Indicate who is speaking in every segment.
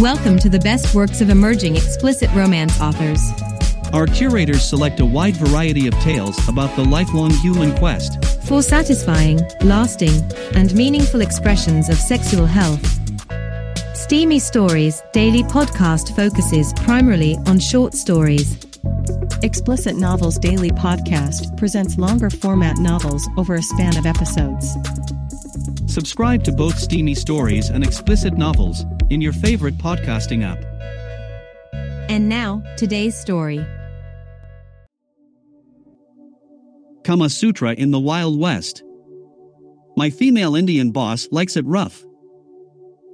Speaker 1: Welcome to the best works of emerging explicit romance authors.
Speaker 2: Our curators select a wide variety of tales about the lifelong human quest
Speaker 1: for satisfying, lasting, and meaningful expressions of sexual health. Steamy Stories daily podcast focuses primarily on short stories.
Speaker 3: Explicit Novels Daily Podcast presents longer format novels over a span of episodes.
Speaker 2: Subscribe to both Steamy Stories and Explicit Novels in your favorite podcasting app.
Speaker 1: And now, today's story
Speaker 2: Kama Sutra in the Wild West. My female Indian boss likes it rough.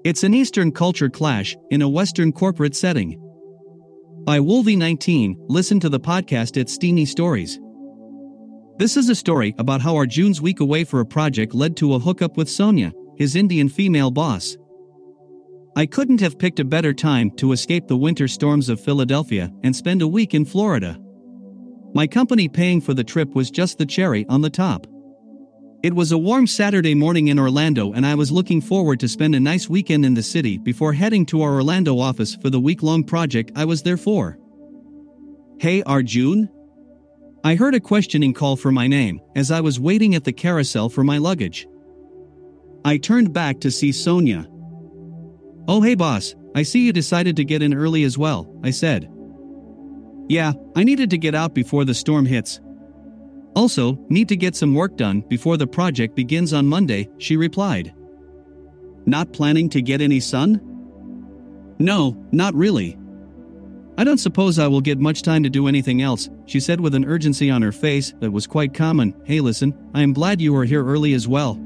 Speaker 2: It's an Eastern culture clash in a Western corporate setting. By Wolvie19, listen to the podcast at Steamy Stories. This is a story about how Arjun's week away for a project led to a hookup with Sonia, his Indian female boss. I couldn't have picked a better time to escape the winter storms of Philadelphia and spend a week in Florida. My company paying for the trip was just the cherry on the top. It was a warm Saturday morning in Orlando, and I was looking forward to spend a nice weekend in the city before heading to our Orlando office for the week long project I was there for. Hey, Arjun? I heard a questioning call for my name as I was waiting at the carousel for my luggage. I turned back to see Sonia. Oh, hey, boss, I see you decided to get in early as well, I said. Yeah, I needed to get out before the storm hits. Also, need to get some work done before the project begins on Monday, she replied. Not planning to get any sun? No, not really. I don't suppose I will get much time to do anything else, she said with an urgency on her face that was quite common. Hey, listen, I am glad you are here early as well.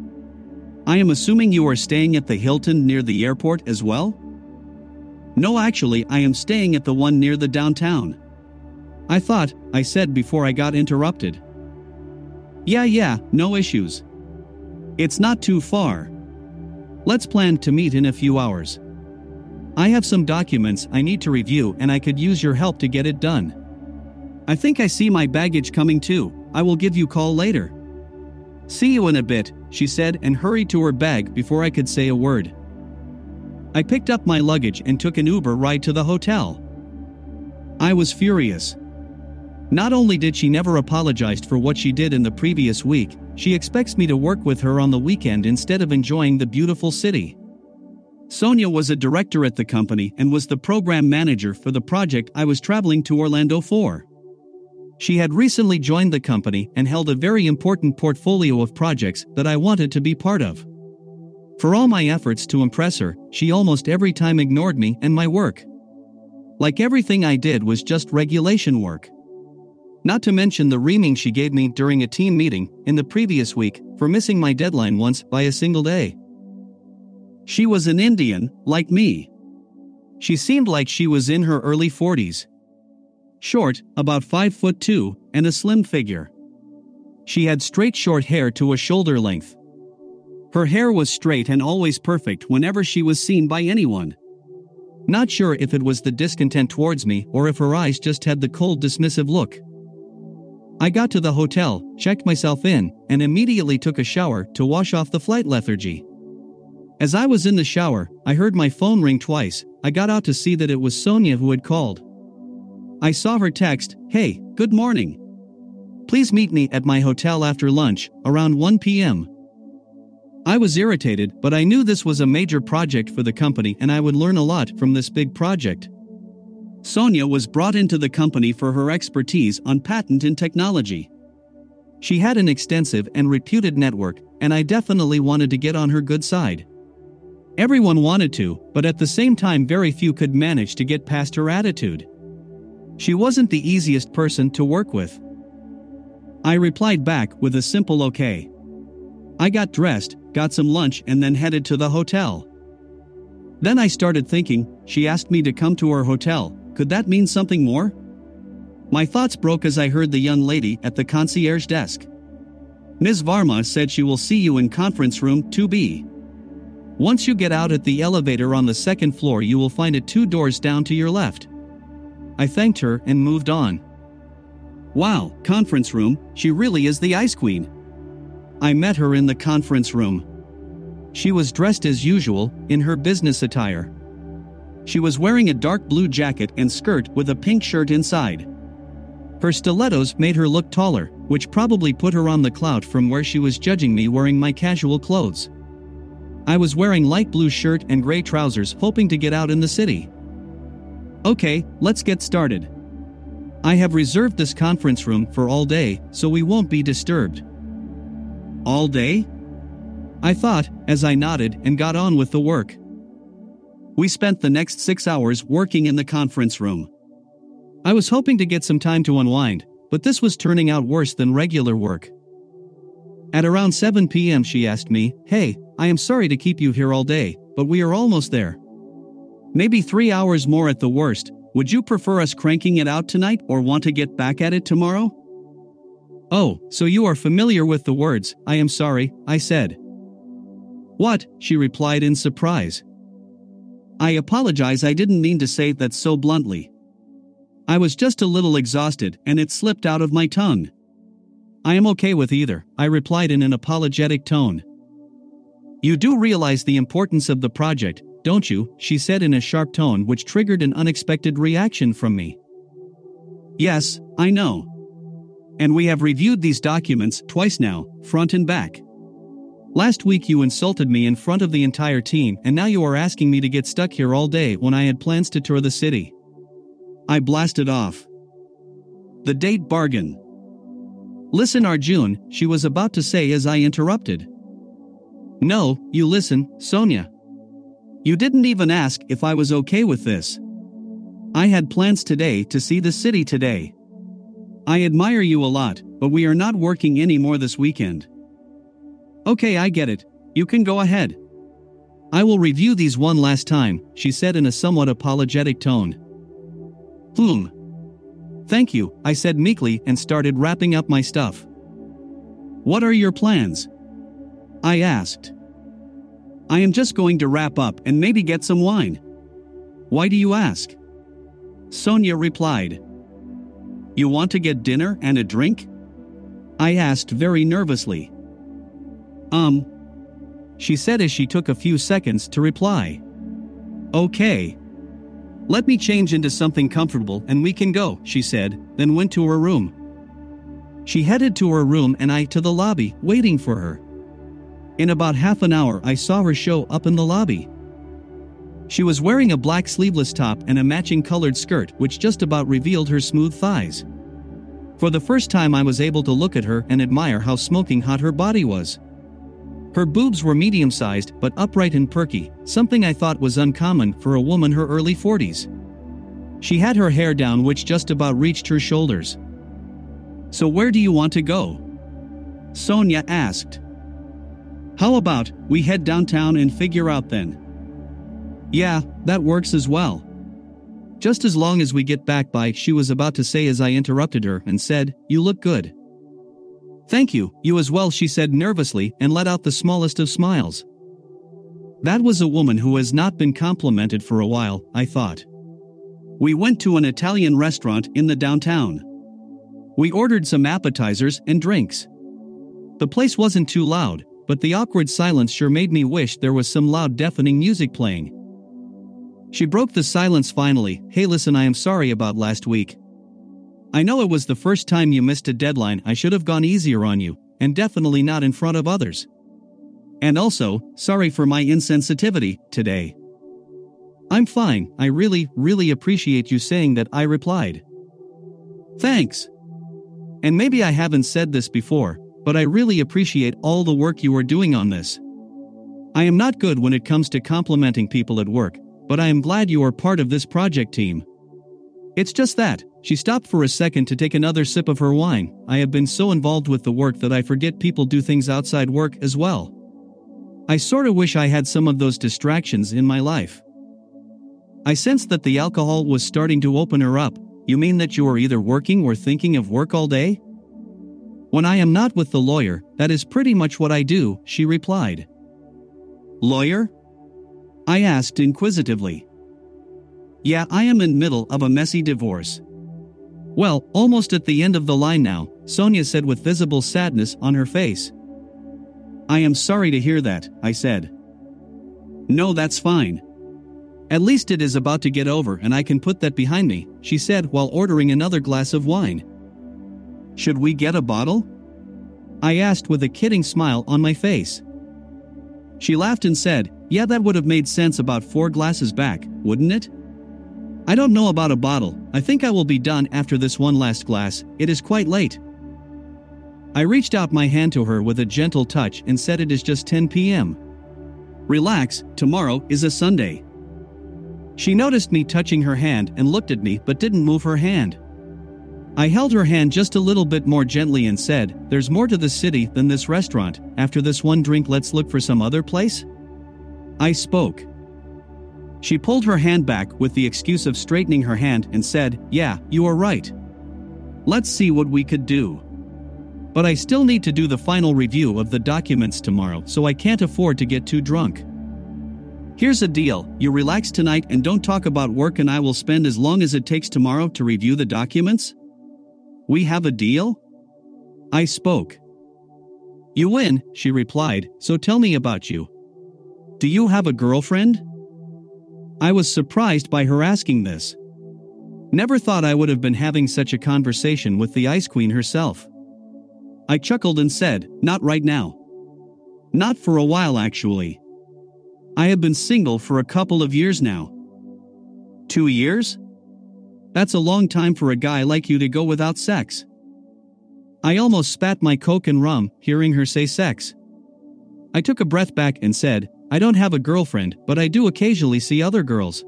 Speaker 2: I am assuming you are staying at the Hilton near the airport as well? No, actually, I am staying at the one near the downtown. I thought, I said before I got interrupted. Yeah, yeah, no issues. It's not too far. Let's plan to meet in a few hours. I have some documents I need to review and I could use your help to get it done. I think I see my baggage coming too. I will give you call later. See you in a bit, she said and hurried to her bag before I could say a word. I picked up my luggage and took an Uber ride to the hotel. I was furious. Not only did she never apologize for what she did in the previous week, she expects me to work with her on the weekend instead of enjoying the beautiful city. Sonia was a director at the company and was the program manager for the project I was traveling to Orlando for. She had recently joined the company and held a very important portfolio of projects that I wanted to be part of. For all my efforts to impress her, she almost every time ignored me and my work. Like everything I did was just regulation work. Not to mention the reaming she gave me during a team meeting in the previous week for missing my deadline once by a single day. She was an Indian, like me. She seemed like she was in her early 40s. Short, about 5 foot 2, and a slim figure. She had straight short hair to a shoulder length. Her hair was straight and always perfect whenever she was seen by anyone. Not sure if it was the discontent towards me or if her eyes just had the cold, dismissive look. I got to the hotel, checked myself in, and immediately took a shower to wash off the flight lethargy. As I was in the shower, I heard my phone ring twice. I got out to see that it was Sonia who had called. I saw her text, Hey, good morning. Please meet me at my hotel after lunch, around 1 p.m. I was irritated, but I knew this was a major project for the company and I would learn a lot from this big project. Sonia was brought into the company for her expertise on patent and technology. She had an extensive and reputed network, and I definitely wanted to get on her good side. Everyone wanted to, but at the same time, very few could manage to get past her attitude. She wasn't the easiest person to work with. I replied back with a simple okay. I got dressed, got some lunch, and then headed to the hotel. Then I started thinking, she asked me to come to her hotel, could that mean something more? My thoughts broke as I heard the young lady at the concierge desk. Ms. Varma said she will see you in conference room 2B. Once you get out at the elevator on the second floor, you will find it two doors down to your left. I thanked her and moved on. Wow, conference room, she really is the ice queen. I met her in the conference room. She was dressed as usual, in her business attire. She was wearing a dark blue jacket and skirt with a pink shirt inside. Her stilettos made her look taller, which probably put her on the clout from where she was judging me wearing my casual clothes. I was wearing light blue shirt and gray trousers hoping to get out in the city. Okay, let's get started. I have reserved this conference room for all day, so we won't be disturbed. All day? I thought, as I nodded and got on with the work. We spent the next six hours working in the conference room. I was hoping to get some time to unwind, but this was turning out worse than regular work. At around 7 p.m., she asked me, Hey, I am sorry to keep you here all day, but we are almost there. Maybe three hours more at the worst, would you prefer us cranking it out tonight or want to get back at it tomorrow? Oh, so you are familiar with the words, I am sorry, I said. What? she replied in surprise. I apologize, I didn't mean to say that so bluntly. I was just a little exhausted and it slipped out of my tongue. I am okay with either, I replied in an apologetic tone. You do realize the importance of the project, don't you? she said in a sharp tone which triggered an unexpected reaction from me. Yes, I know. And we have reviewed these documents twice now, front and back. Last week you insulted me in front of the entire team, and now you are asking me to get stuck here all day when I had plans to tour the city. I blasted off. The date bargain. Listen, Arjun, she was about to say as I interrupted. No, you listen, Sonia. You didn't even ask if I was okay with this. I had plans today to see the city today. I admire you a lot, but we are not working anymore this weekend. Okay, I get it. You can go ahead. I will review these one last time, she said in a somewhat apologetic tone. Hmm. Thank you, I said meekly and started wrapping up my stuff. What are your plans? I asked. I am just going to wrap up and maybe get some wine. Why do you ask? Sonia replied. You want to get dinner and a drink? I asked very nervously. Um. She said as she took a few seconds to reply. Okay. Let me change into something comfortable and we can go, she said, then went to her room. She headed to her room and I to the lobby, waiting for her. In about half an hour, I saw her show up in the lobby. She was wearing a black sleeveless top and a matching colored skirt, which just about revealed her smooth thighs. For the first time, I was able to look at her and admire how smoking hot her body was. Her boobs were medium sized but upright and perky, something I thought was uncommon for a woman her early 40s. She had her hair down, which just about reached her shoulders. So, where do you want to go? Sonia asked. How about we head downtown and figure out then? Yeah, that works as well. Just as long as we get back by, she was about to say as I interrupted her and said, You look good. Thank you, you as well, she said nervously and let out the smallest of smiles. That was a woman who has not been complimented for a while, I thought. We went to an Italian restaurant in the downtown. We ordered some appetizers and drinks. The place wasn't too loud, but the awkward silence sure made me wish there was some loud, deafening music playing. She broke the silence finally. Hey, listen, I am sorry about last week. I know it was the first time you missed a deadline, I should have gone easier on you, and definitely not in front of others. And also, sorry for my insensitivity today. I'm fine, I really, really appreciate you saying that, I replied. Thanks. And maybe I haven't said this before, but I really appreciate all the work you are doing on this. I am not good when it comes to complimenting people at work, but I am glad you are part of this project team. It's just that, she stopped for a second to take another sip of her wine. I have been so involved with the work that I forget people do things outside work as well. I sorta wish I had some of those distractions in my life. I sensed that the alcohol was starting to open her up. You mean that you are either working or thinking of work all day? When I am not with the lawyer, that is pretty much what I do, she replied. Lawyer? I asked inquisitively. Yeah, I am in middle of a messy divorce. Well, almost at the end of the line now, Sonia said with visible sadness on her face. I am sorry to hear that, I said. No, that's fine. At least it is about to get over and I can put that behind me, she said while ordering another glass of wine. Should we get a bottle? I asked with a kidding smile on my face. She laughed and said, Yeah, that would have made sense about four glasses back, wouldn't it? I don't know about a bottle, I think I will be done after this one last glass, it is quite late. I reached out my hand to her with a gentle touch and said it is just 10 p.m. Relax, tomorrow is a Sunday. She noticed me touching her hand and looked at me but didn't move her hand. I held her hand just a little bit more gently and said, There's more to the city than this restaurant. After this one drink, let's look for some other place? I spoke. She pulled her hand back with the excuse of straightening her hand and said, Yeah, you are right. Let's see what we could do. But I still need to do the final review of the documents tomorrow, so I can't afford to get too drunk. Here's a deal you relax tonight and don't talk about work, and I will spend as long as it takes tomorrow to review the documents? We have a deal? I spoke. You win, she replied, so tell me about you. Do you have a girlfriend? I was surprised by her asking this. Never thought I would have been having such a conversation with the Ice Queen herself. I chuckled and said, Not right now. Not for a while, actually. I have been single for a couple of years now. Two years? That's a long time for a guy like you to go without sex. I almost spat my coke and rum, hearing her say sex. I took a breath back and said, I don't have a girlfriend, but I do occasionally see other girls.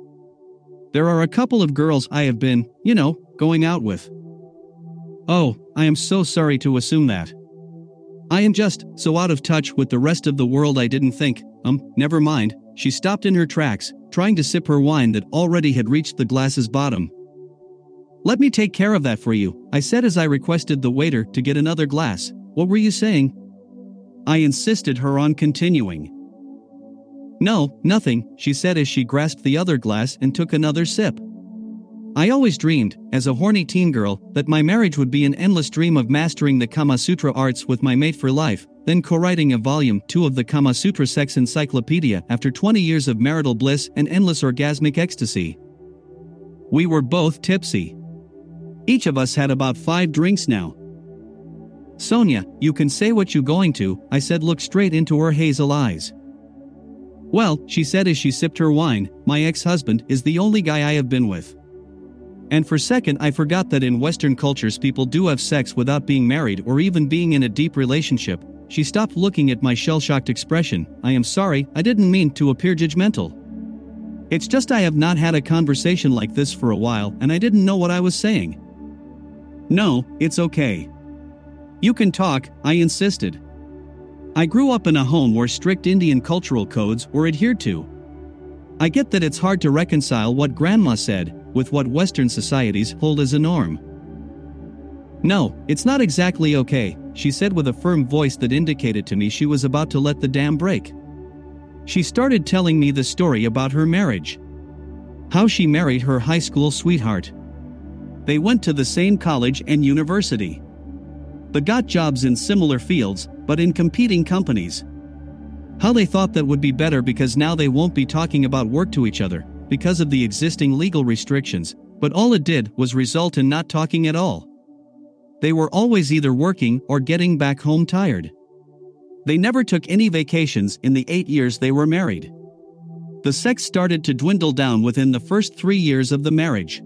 Speaker 2: There are a couple of girls I have been, you know, going out with. Oh, I am so sorry to assume that. I am just so out of touch with the rest of the world I didn't think, um, never mind. She stopped in her tracks, trying to sip her wine that already had reached the glass's bottom. Let me take care of that for you, I said as I requested the waiter to get another glass. What were you saying? I insisted her on continuing. No, nothing, she said as she grasped the other glass and took another sip. I always dreamed, as a horny teen girl, that my marriage would be an endless dream of mastering the Kama Sutra arts with my mate for life, then co writing a volume 2 of the Kama Sutra Sex Encyclopedia after 20 years of marital bliss and endless orgasmic ecstasy. We were both tipsy. Each of us had about five drinks now. Sonia, you can say what you going to, I said, look straight into her hazel eyes. Well, she said as she sipped her wine, my ex husband is the only guy I have been with. And for second I forgot that in Western cultures people do have sex without being married or even being in a deep relationship. She stopped looking at my shell-shocked expression. I am sorry, I didn't mean to appear judgmental. It's just I have not had a conversation like this for a while and I didn't know what I was saying. No, it's okay. You can talk, I insisted. I grew up in a home where strict Indian cultural codes were adhered to. I get that it's hard to reconcile what grandma said, with what Western societies hold as a norm. No, it's not exactly okay, she said with a firm voice that indicated to me she was about to let the dam break. She started telling me the story about her marriage. How she married her high school sweetheart. They went to the same college and university. But got jobs in similar fields, but in competing companies. How they thought that would be better because now they won't be talking about work to each other, because of the existing legal restrictions, but all it did was result in not talking at all. They were always either working or getting back home tired. They never took any vacations in the eight years they were married. The sex started to dwindle down within the first three years of the marriage.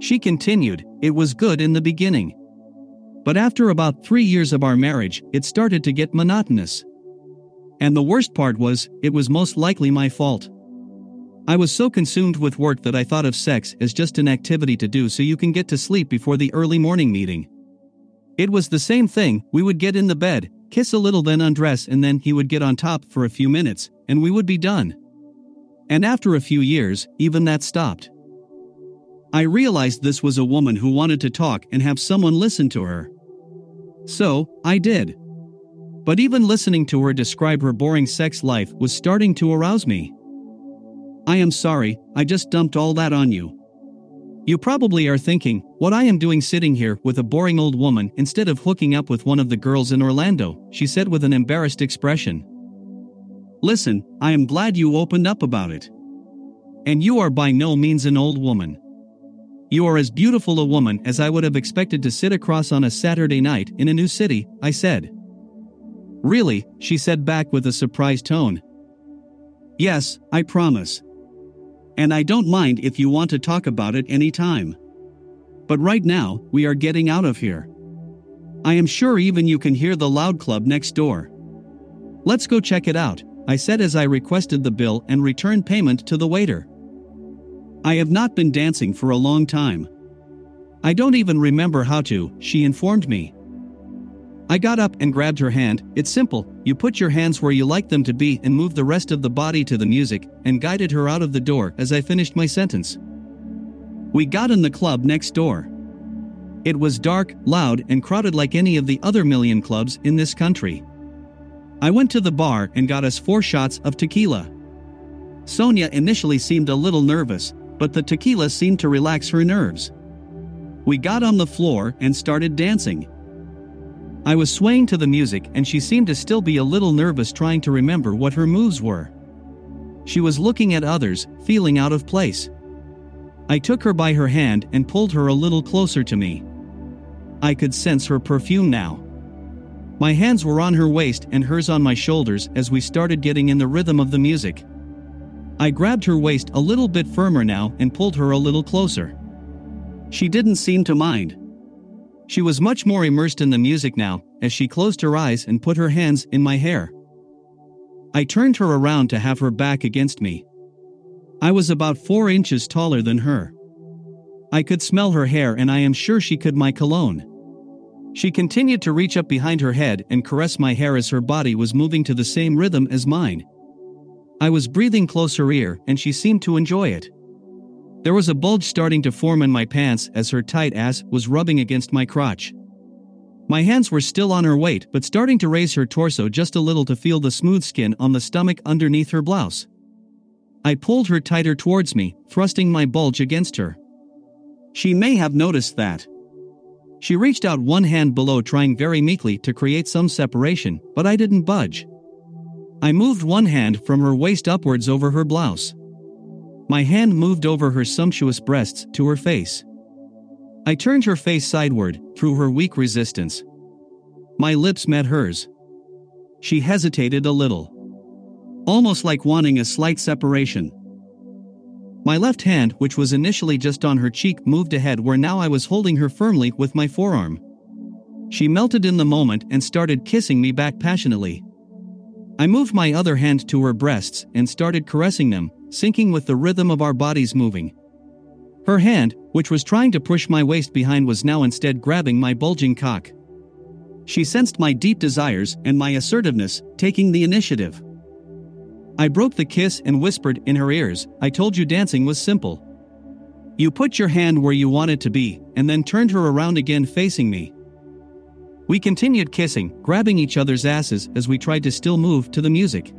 Speaker 2: She continued, It was good in the beginning. But after about three years of our marriage, it started to get monotonous. And the worst part was, it was most likely my fault. I was so consumed with work that I thought of sex as just an activity to do so you can get to sleep before the early morning meeting. It was the same thing, we would get in the bed, kiss a little, then undress, and then he would get on top for a few minutes, and we would be done. And after a few years, even that stopped. I realized this was a woman who wanted to talk and have someone listen to her. So, I did. But even listening to her describe her boring sex life was starting to arouse me. I am sorry, I just dumped all that on you. You probably are thinking, what I am doing sitting here with a boring old woman instead of hooking up with one of the girls in Orlando, she said with an embarrassed expression. Listen, I am glad you opened up about it. And you are by no means an old woman. You are as beautiful a woman as I would have expected to sit across on a Saturday night in a new city, I said. Really, she said back with a surprised tone. Yes, I promise. And I don't mind if you want to talk about it any time. But right now, we are getting out of here. I am sure even you can hear the loud club next door. Let's go check it out, I said as I requested the bill and returned payment to the waiter. I have not been dancing for a long time. I don't even remember how to, she informed me. I got up and grabbed her hand. It's simple, you put your hands where you like them to be and move the rest of the body to the music, and guided her out of the door as I finished my sentence. We got in the club next door. It was dark, loud, and crowded like any of the other million clubs in this country. I went to the bar and got us four shots of tequila. Sonia initially seemed a little nervous, but the tequila seemed to relax her nerves. We got on the floor and started dancing. I was swaying to the music and she seemed to still be a little nervous trying to remember what her moves were. She was looking at others, feeling out of place. I took her by her hand and pulled her a little closer to me. I could sense her perfume now. My hands were on her waist and hers on my shoulders as we started getting in the rhythm of the music. I grabbed her waist a little bit firmer now and pulled her a little closer. She didn't seem to mind. She was much more immersed in the music now, as she closed her eyes and put her hands in my hair. I turned her around to have her back against me. I was about four inches taller than her. I could smell her hair and I am sure she could my cologne. She continued to reach up behind her head and caress my hair as her body was moving to the same rhythm as mine. I was breathing close her ear, and she seemed to enjoy it. There was a bulge starting to form in my pants as her tight ass was rubbing against my crotch. My hands were still on her weight but starting to raise her torso just a little to feel the smooth skin on the stomach underneath her blouse. I pulled her tighter towards me, thrusting my bulge against her. She may have noticed that. She reached out one hand below, trying very meekly to create some separation, but I didn't budge. I moved one hand from her waist upwards over her blouse. My hand moved over her sumptuous breasts to her face. I turned her face sideward, through her weak resistance. My lips met hers. She hesitated a little. Almost like wanting a slight separation. My left hand, which was initially just on her cheek, moved ahead where now I was holding her firmly with my forearm. She melted in the moment and started kissing me back passionately. I moved my other hand to her breasts and started caressing them, syncing with the rhythm of our bodies moving. Her hand, which was trying to push my waist behind, was now instead grabbing my bulging cock. She sensed my deep desires and my assertiveness, taking the initiative. I broke the kiss and whispered in her ears, I told you dancing was simple. You put your hand where you want it to be, and then turned her around again facing me. We continued kissing, grabbing each other's asses as we tried to still move to the music.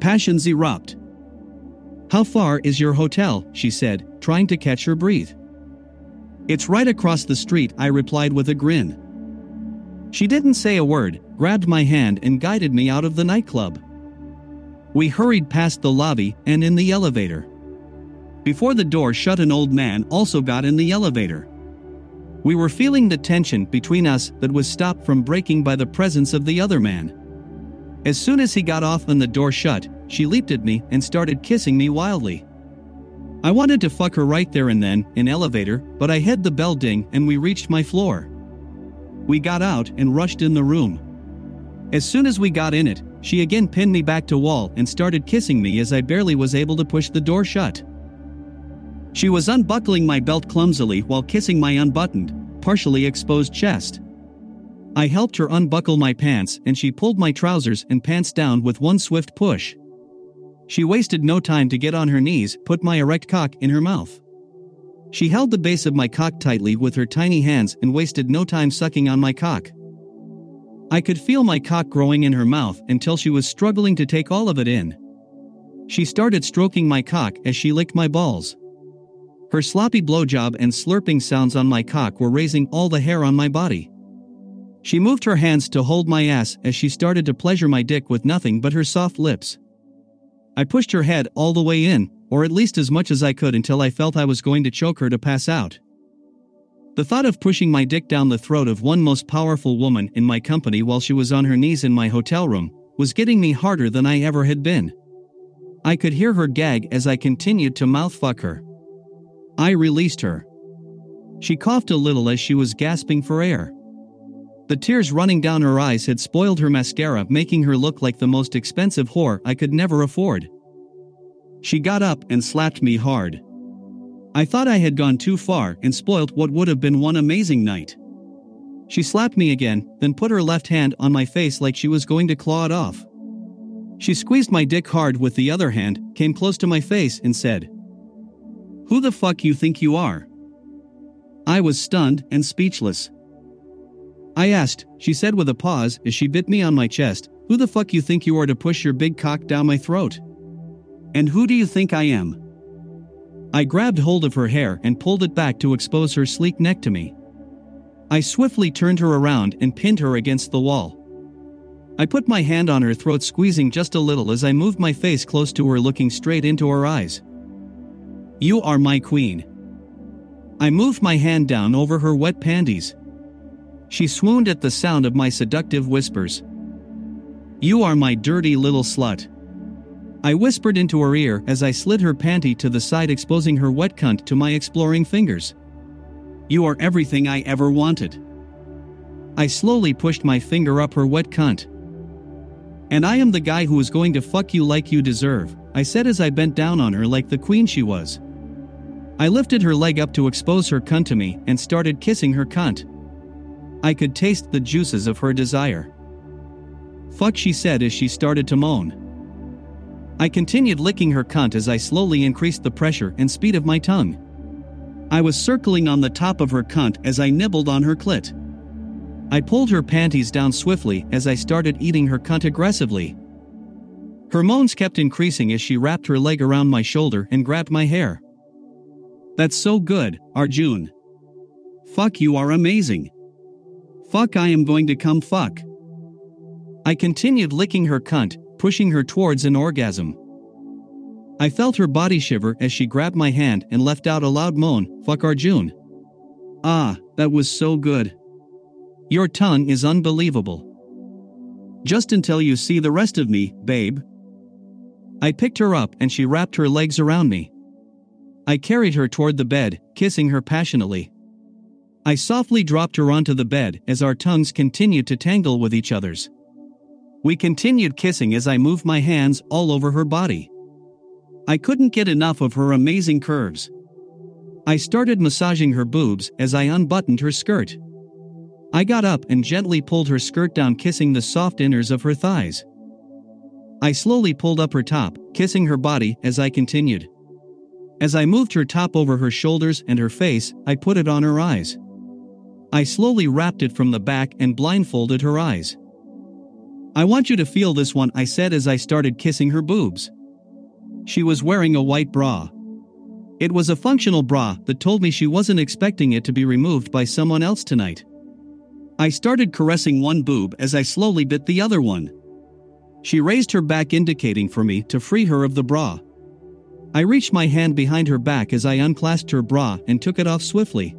Speaker 2: Passions erupt. How far is your hotel? she said, trying to catch her breath. It's right across the street, I replied with a grin. She didn't say a word, grabbed my hand, and guided me out of the nightclub. We hurried past the lobby and in the elevator. Before the door shut, an old man also got in the elevator. We were feeling the tension between us that was stopped from breaking by the presence of the other man. As soon as he got off and the door shut, she leaped at me and started kissing me wildly. I wanted to fuck her right there and then, in elevator, but I had the bell ding and we reached my floor. We got out and rushed in the room. As soon as we got in it, she again pinned me back to wall and started kissing me as I barely was able to push the door shut. She was unbuckling my belt clumsily while kissing my unbuttoned, partially exposed chest. I helped her unbuckle my pants and she pulled my trousers and pants down with one swift push. She wasted no time to get on her knees, put my erect cock in her mouth. She held the base of my cock tightly with her tiny hands and wasted no time sucking on my cock. I could feel my cock growing in her mouth until she was struggling to take all of it in. She started stroking my cock as she licked my balls. Her sloppy blowjob and slurping sounds on my cock were raising all the hair on my body. She moved her hands to hold my ass as she started to pleasure my dick with nothing but her soft lips. I pushed her head all the way in, or at least as much as I could until I felt I was going to choke her to pass out. The thought of pushing my dick down the throat of one most powerful woman in my company while she was on her knees in my hotel room was getting me harder than I ever had been. I could hear her gag as I continued to mouthfuck her. I released her. She coughed a little as she was gasping for air. The tears running down her eyes had spoiled her mascara, making her look like the most expensive whore I could never afford. She got up and slapped me hard. I thought I had gone too far and spoilt what would have been one amazing night. She slapped me again, then put her left hand on my face like she was going to claw it off. She squeezed my dick hard with the other hand, came close to my face, and said, Who the fuck you think you are? I was stunned and speechless. I asked, she said with a pause as she bit me on my chest, Who the fuck you think you are to push your big cock down my throat? And who do you think I am? I grabbed hold of her hair and pulled it back to expose her sleek neck to me. I swiftly turned her around and pinned her against the wall. I put my hand on her throat, squeezing just a little as I moved my face close to her, looking straight into her eyes. You are my queen. I moved my hand down over her wet panties. She swooned at the sound of my seductive whispers. You are my dirty little slut. I whispered into her ear as I slid her panty to the side, exposing her wet cunt to my exploring fingers. You are everything I ever wanted. I slowly pushed my finger up her wet cunt. And I am the guy who is going to fuck you like you deserve, I said as I bent down on her like the queen she was. I lifted her leg up to expose her cunt to me and started kissing her cunt. I could taste the juices of her desire. Fuck, she said as she started to moan. I continued licking her cunt as I slowly increased the pressure and speed of my tongue. I was circling on the top of her cunt as I nibbled on her clit. I pulled her panties down swiftly as I started eating her cunt aggressively. Her moans kept increasing as she wrapped her leg around my shoulder and grabbed my hair. That's so good, Arjun. Fuck, you are amazing. Fuck, I am going to come fuck. I continued licking her cunt, pushing her towards an orgasm. I felt her body shiver as she grabbed my hand and left out a loud moan, fuck Arjun. Ah, that was so good. Your tongue is unbelievable. Just until you see the rest of me, babe. I picked her up and she wrapped her legs around me. I carried her toward the bed, kissing her passionately. I softly dropped her onto the bed as our tongues continued to tangle with each other's. We continued kissing as I moved my hands all over her body. I couldn't get enough of her amazing curves. I started massaging her boobs as I unbuttoned her skirt. I got up and gently pulled her skirt down, kissing the soft inners of her thighs. I slowly pulled up her top, kissing her body as I continued. As I moved her top over her shoulders and her face, I put it on her eyes. I slowly wrapped it from the back and blindfolded her eyes. I want you to feel this one, I said as I started kissing her boobs. She was wearing a white bra. It was a functional bra that told me she wasn't expecting it to be removed by someone else tonight. I started caressing one boob as I slowly bit the other one. She raised her back, indicating for me to free her of the bra. I reached my hand behind her back as I unclasped her bra and took it off swiftly.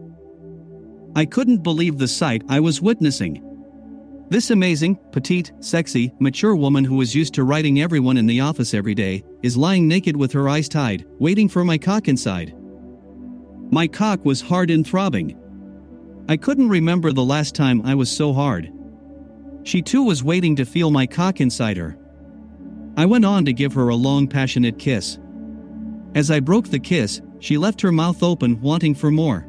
Speaker 2: I couldn't believe the sight I was witnessing. This amazing, petite, sexy, mature woman who was used to riding everyone in the office every day is lying naked with her eyes tied, waiting for my cock inside. My cock was hard and throbbing. I couldn't remember the last time I was so hard. She too was waiting to feel my cock inside her. I went on to give her a long, passionate kiss. As I broke the kiss, she left her mouth open, wanting for more.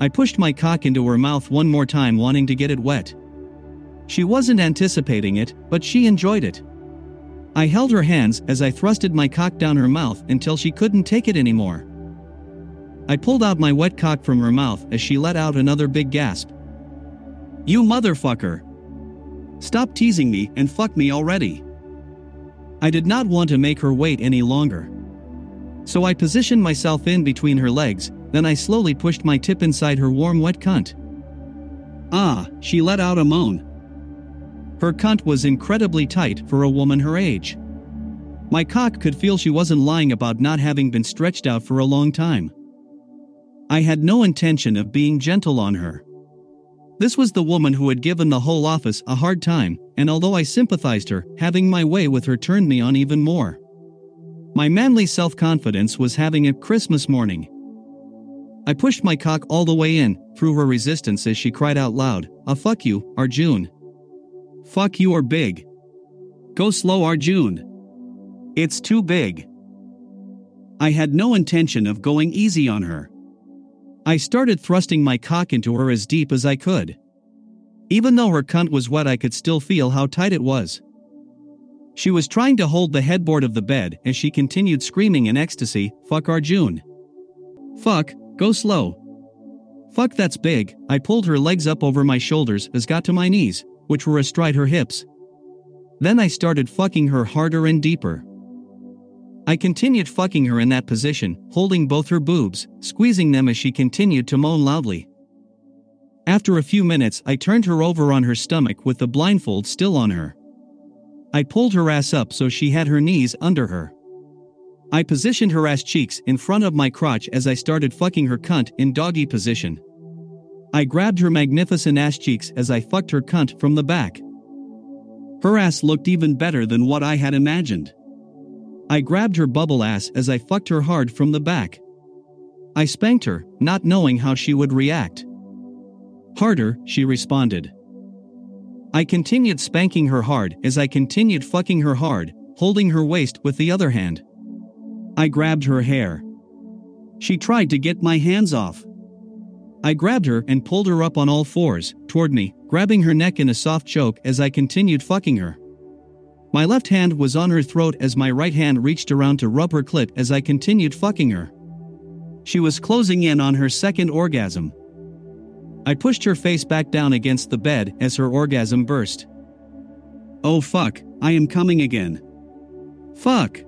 Speaker 2: I pushed my cock into her mouth one more time, wanting to get it wet. She wasn't anticipating it, but she enjoyed it. I held her hands as I thrusted my cock down her mouth until she couldn't take it anymore. I pulled out my wet cock from her mouth as she let out another big gasp. You motherfucker! Stop teasing me and fuck me already. I did not want to make her wait any longer. So I positioned myself in between her legs, then I slowly pushed my tip inside her warm wet cunt. Ah, she let out a moan. Her cunt was incredibly tight for a woman her age. My cock could feel she wasn't lying about not having been stretched out for a long time. I had no intention of being gentle on her. This was the woman who had given the whole office a hard time, and although I sympathized her, having my way with her turned me on even more. My manly self confidence was having a Christmas morning. I pushed my cock all the way in, through her resistance as she cried out loud, A fuck you, Arjun. Fuck you or big. Go slow, Arjun. It's too big. I had no intention of going easy on her. I started thrusting my cock into her as deep as I could. Even though her cunt was wet, I could still feel how tight it was. She was trying to hold the headboard of the bed as she continued screaming in ecstasy, Fuck Arjun. Fuck, go slow. Fuck, that's big. I pulled her legs up over my shoulders as got to my knees, which were astride her hips. Then I started fucking her harder and deeper. I continued fucking her in that position, holding both her boobs, squeezing them as she continued to moan loudly. After a few minutes, I turned her over on her stomach with the blindfold still on her. I pulled her ass up so she had her knees under her. I positioned her ass cheeks in front of my crotch as I started fucking her cunt in doggy position. I grabbed her magnificent ass cheeks as I fucked her cunt from the back. Her ass looked even better than what I had imagined. I grabbed her bubble ass as I fucked her hard from the back. I spanked her, not knowing how she would react. Harder, she responded. I continued spanking her hard as I continued fucking her hard, holding her waist with the other hand. I grabbed her hair. She tried to get my hands off. I grabbed her and pulled her up on all fours, toward me, grabbing her neck in a soft choke as I continued fucking her. My left hand was on her throat as my right hand reached around to rub her clit as I continued fucking her. She was closing in on her second orgasm. I pushed her face back down against the bed as her orgasm burst. Oh fuck, I am coming again. Fuck.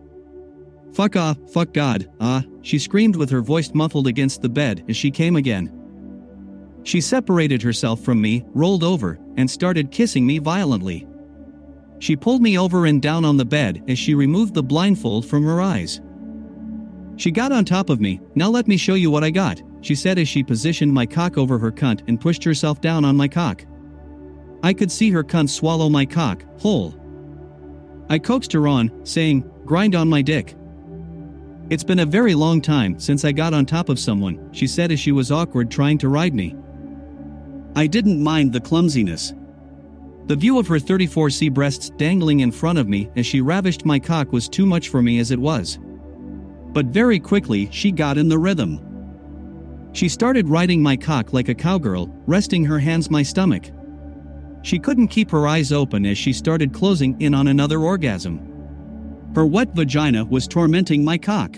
Speaker 2: Fuck off, fuck God, ah, she screamed with her voice muffled against the bed as she came again. She separated herself from me, rolled over, and started kissing me violently. She pulled me over and down on the bed as she removed the blindfold from her eyes. She got on top of me, now let me show you what I got, she said as she positioned my cock over her cunt and pushed herself down on my cock. I could see her cunt swallow my cock, whole. I coaxed her on, saying, Grind on my dick. It's been a very long time since I got on top of someone, she said as she was awkward trying to ride me. I didn't mind the clumsiness. The view of her 34C breasts dangling in front of me as she ravished my cock was too much for me as it was. But very quickly, she got in the rhythm. She started riding my cock like a cowgirl, resting her hands my stomach. She couldn't keep her eyes open as she started closing in on another orgasm. Her wet vagina was tormenting my cock.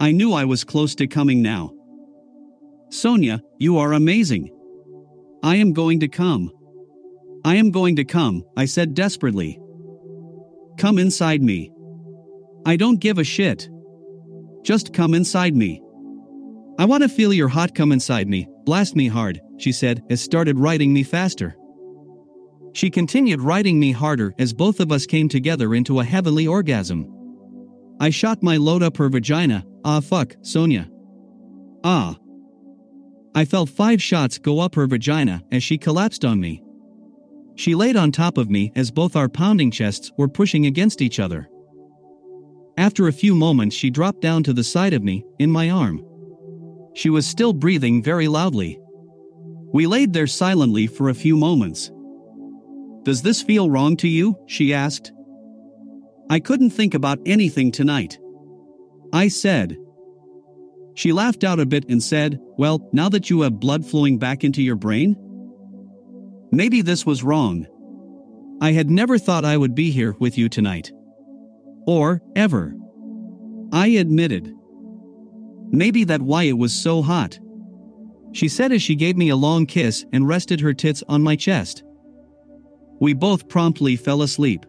Speaker 2: I knew I was close to coming now. Sonia, you are amazing. I am going to come. I am going to come, I said desperately. Come inside me. I don't give a shit. Just come inside me. I want to feel your hot come inside me, blast me hard, she said, as started riding me faster. She continued riding me harder as both of us came together into a heavenly orgasm. I shot my load up her vagina, ah fuck, Sonia. Ah. I felt five shots go up her vagina as she collapsed on me. She laid on top of me as both our pounding chests were pushing against each other. After a few moments, she dropped down to the side of me, in my arm. She was still breathing very loudly. We laid there silently for a few moments. Does this feel wrong to you? she asked. I couldn't think about anything tonight. I said. She laughed out a bit and said, Well, now that you have blood flowing back into your brain, Maybe this was wrong. I had never thought I would be here with you tonight. Or, ever. I admitted. Maybe that why it was so hot. She said as she gave me a long kiss and rested her tits on my chest. We both promptly fell asleep.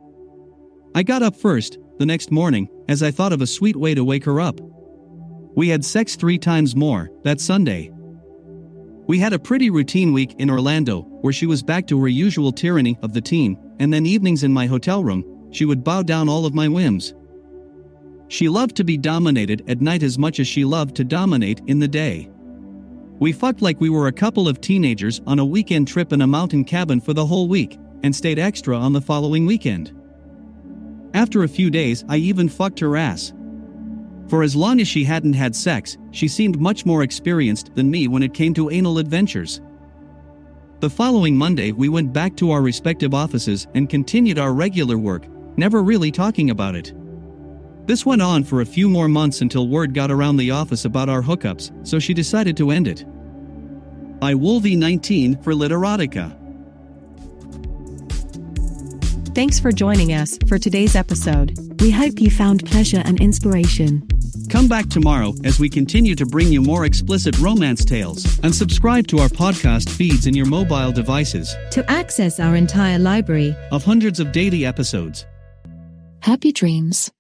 Speaker 2: I got up first, the next morning, as I thought of a sweet way to wake her up. We had sex three times more that Sunday. We had a pretty routine week in Orlando, where she was back to her usual tyranny of the team, and then evenings in my hotel room, she would bow down all of my whims. She loved to be dominated at night as much as she loved to dominate in the day. We fucked like we were a couple of teenagers on a weekend trip in a mountain cabin for the whole week, and stayed extra on the following weekend. After a few days, I even fucked her ass. For as long as she hadn't had sex, she seemed much more experienced than me when it came to anal adventures. The following Monday, we went back to our respective offices and continued our regular work, never really talking about it. This went on for a few more months until word got around the office about our hookups, so she decided to end it. I Wolvie 19 for Literotica.
Speaker 3: Thanks for joining us for today's episode.
Speaker 4: We hope you found pleasure and inspiration.
Speaker 2: Come back tomorrow as we continue to bring you more explicit romance tales and subscribe to our podcast feeds in your mobile devices
Speaker 1: To access our entire library,
Speaker 2: of hundreds of daily episodes.
Speaker 4: Happy dreams.